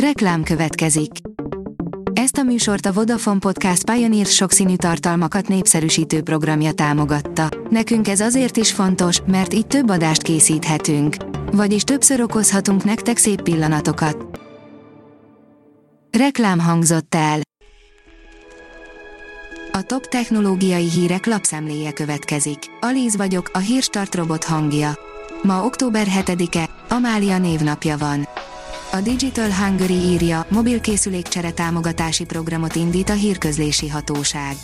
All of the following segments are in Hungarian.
Reklám következik. Ezt a műsort a Vodafone Podcast Pioneer sokszínű tartalmakat népszerűsítő programja támogatta. Nekünk ez azért is fontos, mert így több adást készíthetünk. Vagyis többször okozhatunk nektek szép pillanatokat. Reklám hangzott el. A top technológiai hírek lapszemléje következik. Alíz vagyok, a hírstart robot hangja. Ma október 7-e, Amália névnapja van. A Digital Hungary írja, mobilkészülékcsere támogatási programot indít a hírközlési hatóság.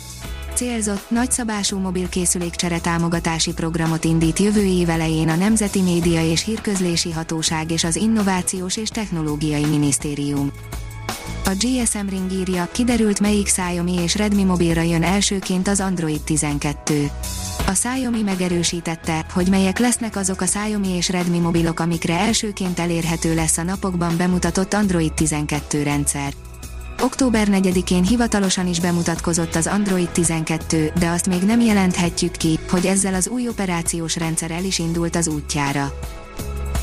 Célzott, nagyszabású mobilkészülékcsere támogatási programot indít jövő év elején a Nemzeti Média és Hírközlési Hatóság és az Innovációs és Technológiai Minisztérium. A GSM Ring írja, kiderült melyik Xiaomi és Redmi mobilra jön elsőként az Android 12. A Xiaomi megerősítette, hogy melyek lesznek azok a Xiaomi és Redmi mobilok, amikre elsőként elérhető lesz a napokban bemutatott Android 12 rendszer. Október 4-én hivatalosan is bemutatkozott az Android 12, de azt még nem jelenthetjük ki, hogy ezzel az új operációs rendszer el is indult az útjára.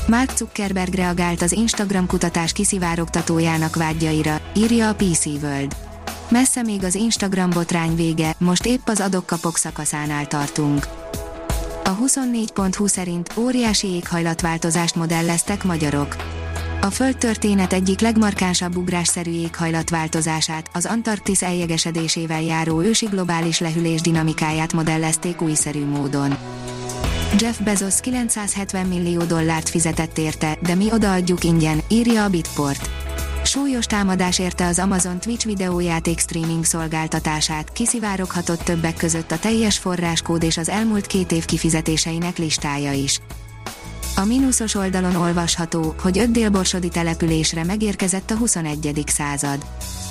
Mark Zuckerberg reagált az Instagram kutatás kiszivárogtatójának vágyaira, írja a PC World. Messze még az Instagram botrány vége, most épp az adok-kapok szakaszánál tartunk. A 24.20 szerint óriási éghajlatváltozást modelleztek magyarok. A földtörténet egyik legmarkánsabb ugrásszerű éghajlatváltozását, az Antarktisz eljegesedésével járó ősi globális lehűlés dinamikáját modellezték újszerű módon. Jeff Bezos 970 millió dollárt fizetett érte, de mi odaadjuk ingyen, írja a Bitport. Súlyos támadás érte az Amazon Twitch videójáték streaming szolgáltatását, kiszivároghatott többek között a teljes forráskód és az elmúlt két év kifizetéseinek listája is. A mínuszos oldalon olvasható, hogy öt délborsodi településre megérkezett a 21. század.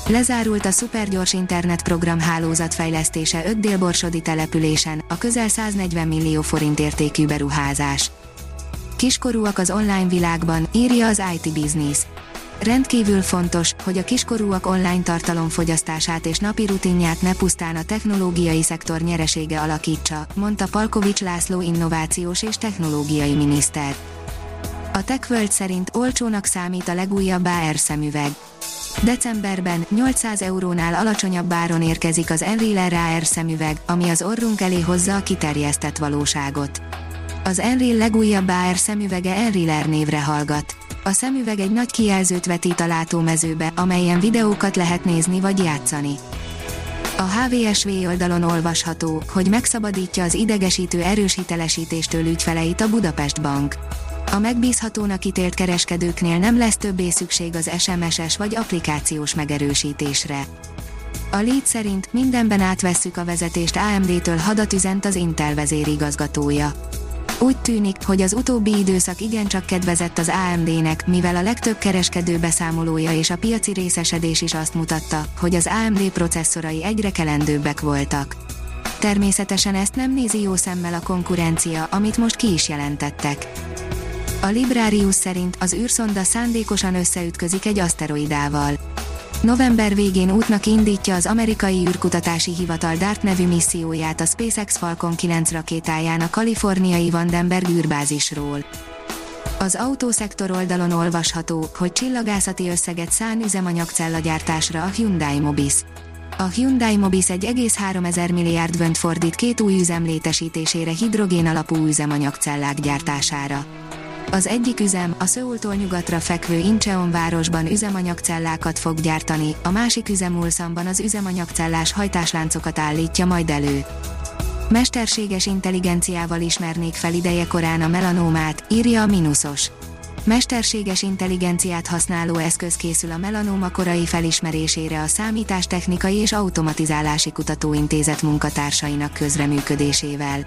Lezárult a szupergyors internetprogram hálózat fejlesztése öt délborsodi településen, a közel 140 millió forint értékű beruházás. Kiskorúak az online világban, írja az IT Business. Rendkívül fontos, hogy a kiskorúak online tartalom fogyasztását és napi rutinját ne pusztán a technológiai szektor nyeresége alakítsa, mondta Palkovics László innovációs és technológiai miniszter. A TechWorld szerint olcsónak számít a legújabb AR szemüveg. Decemberben 800 eurónál alacsonyabb áron érkezik az Enreal AR szemüveg, ami az orrunk elé hozza a kiterjesztett valóságot. Az Enreal legújabb AR szemüvege Enreal névre hallgat. A szemüveg egy nagy kijelzőt vetít a látómezőbe, amelyen videókat lehet nézni vagy játszani. A HVSV oldalon olvasható, hogy megszabadítja az idegesítő erős hitelesítéstől ügyfeleit a Budapest Bank. A megbízhatónak ítélt kereskedőknél nem lesz többé szükség az SMS-es vagy applikációs megerősítésre. A lead szerint mindenben átvesszük a vezetést AMD-től hadat üzent az Intel vezérigazgatója. Úgy tűnik, hogy az utóbbi időszak igencsak kedvezett az AMD-nek, mivel a legtöbb kereskedő beszámolója és a piaci részesedés is azt mutatta, hogy az AMD processzorai egyre kelendőbbek voltak. Természetesen ezt nem nézi jó szemmel a konkurencia, amit most ki is jelentettek. A Librarius szerint az űrszonda szándékosan összeütközik egy aszteroidával. November végén útnak indítja az amerikai űrkutatási hivatal DART nevű misszióját a SpaceX Falcon 9 rakétáján a kaliforniai Vandenberg űrbázisról. Az autószektor oldalon olvasható, hogy csillagászati összeget szán üzemanyagcellagyártásra a Hyundai Mobis. A Hyundai Mobis 1,3 ezer milliárd vönt fordít két új üzem létesítésére hidrogén alapú üzemanyagcellák gyártására. Az egyik üzem a Szöultól nyugatra fekvő Incheon városban üzemanyagcellákat fog gyártani, a másik üzem Ulszanban az üzemanyagcellás hajtásláncokat állítja majd elő. Mesterséges intelligenciával ismernék fel ideje korán a melanómát, írja a Minusos. Mesterséges intelligenciát használó eszköz készül a melanóma korai felismerésére a Számítástechnikai és Automatizálási Kutatóintézet munkatársainak közreműködésével.